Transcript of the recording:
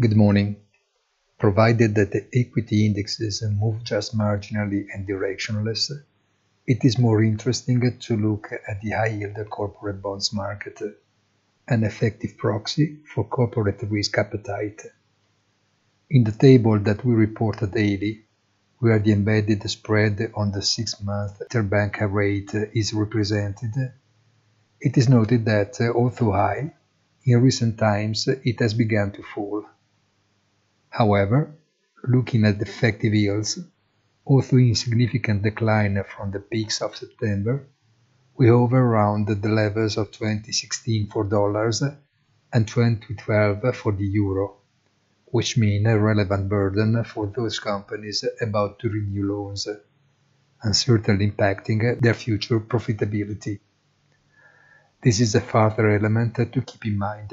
Good morning. Provided that the equity indexes move just marginally and directionless, it is more interesting to look at the high-yield corporate bonds market, an effective proxy for corporate risk appetite. In the table that we report daily, where the embedded spread on the six-month interbank rate is represented, it is noted that, although high, in recent times it has begun to fall. However, looking at effective yields, although in significant decline from the peaks of September, we hover around the levels of 2016 for dollars and 2012 for the euro which mean a relevant burden for those companies about to renew loans, and certainly impacting their future profitability. This is a further element to keep in mind.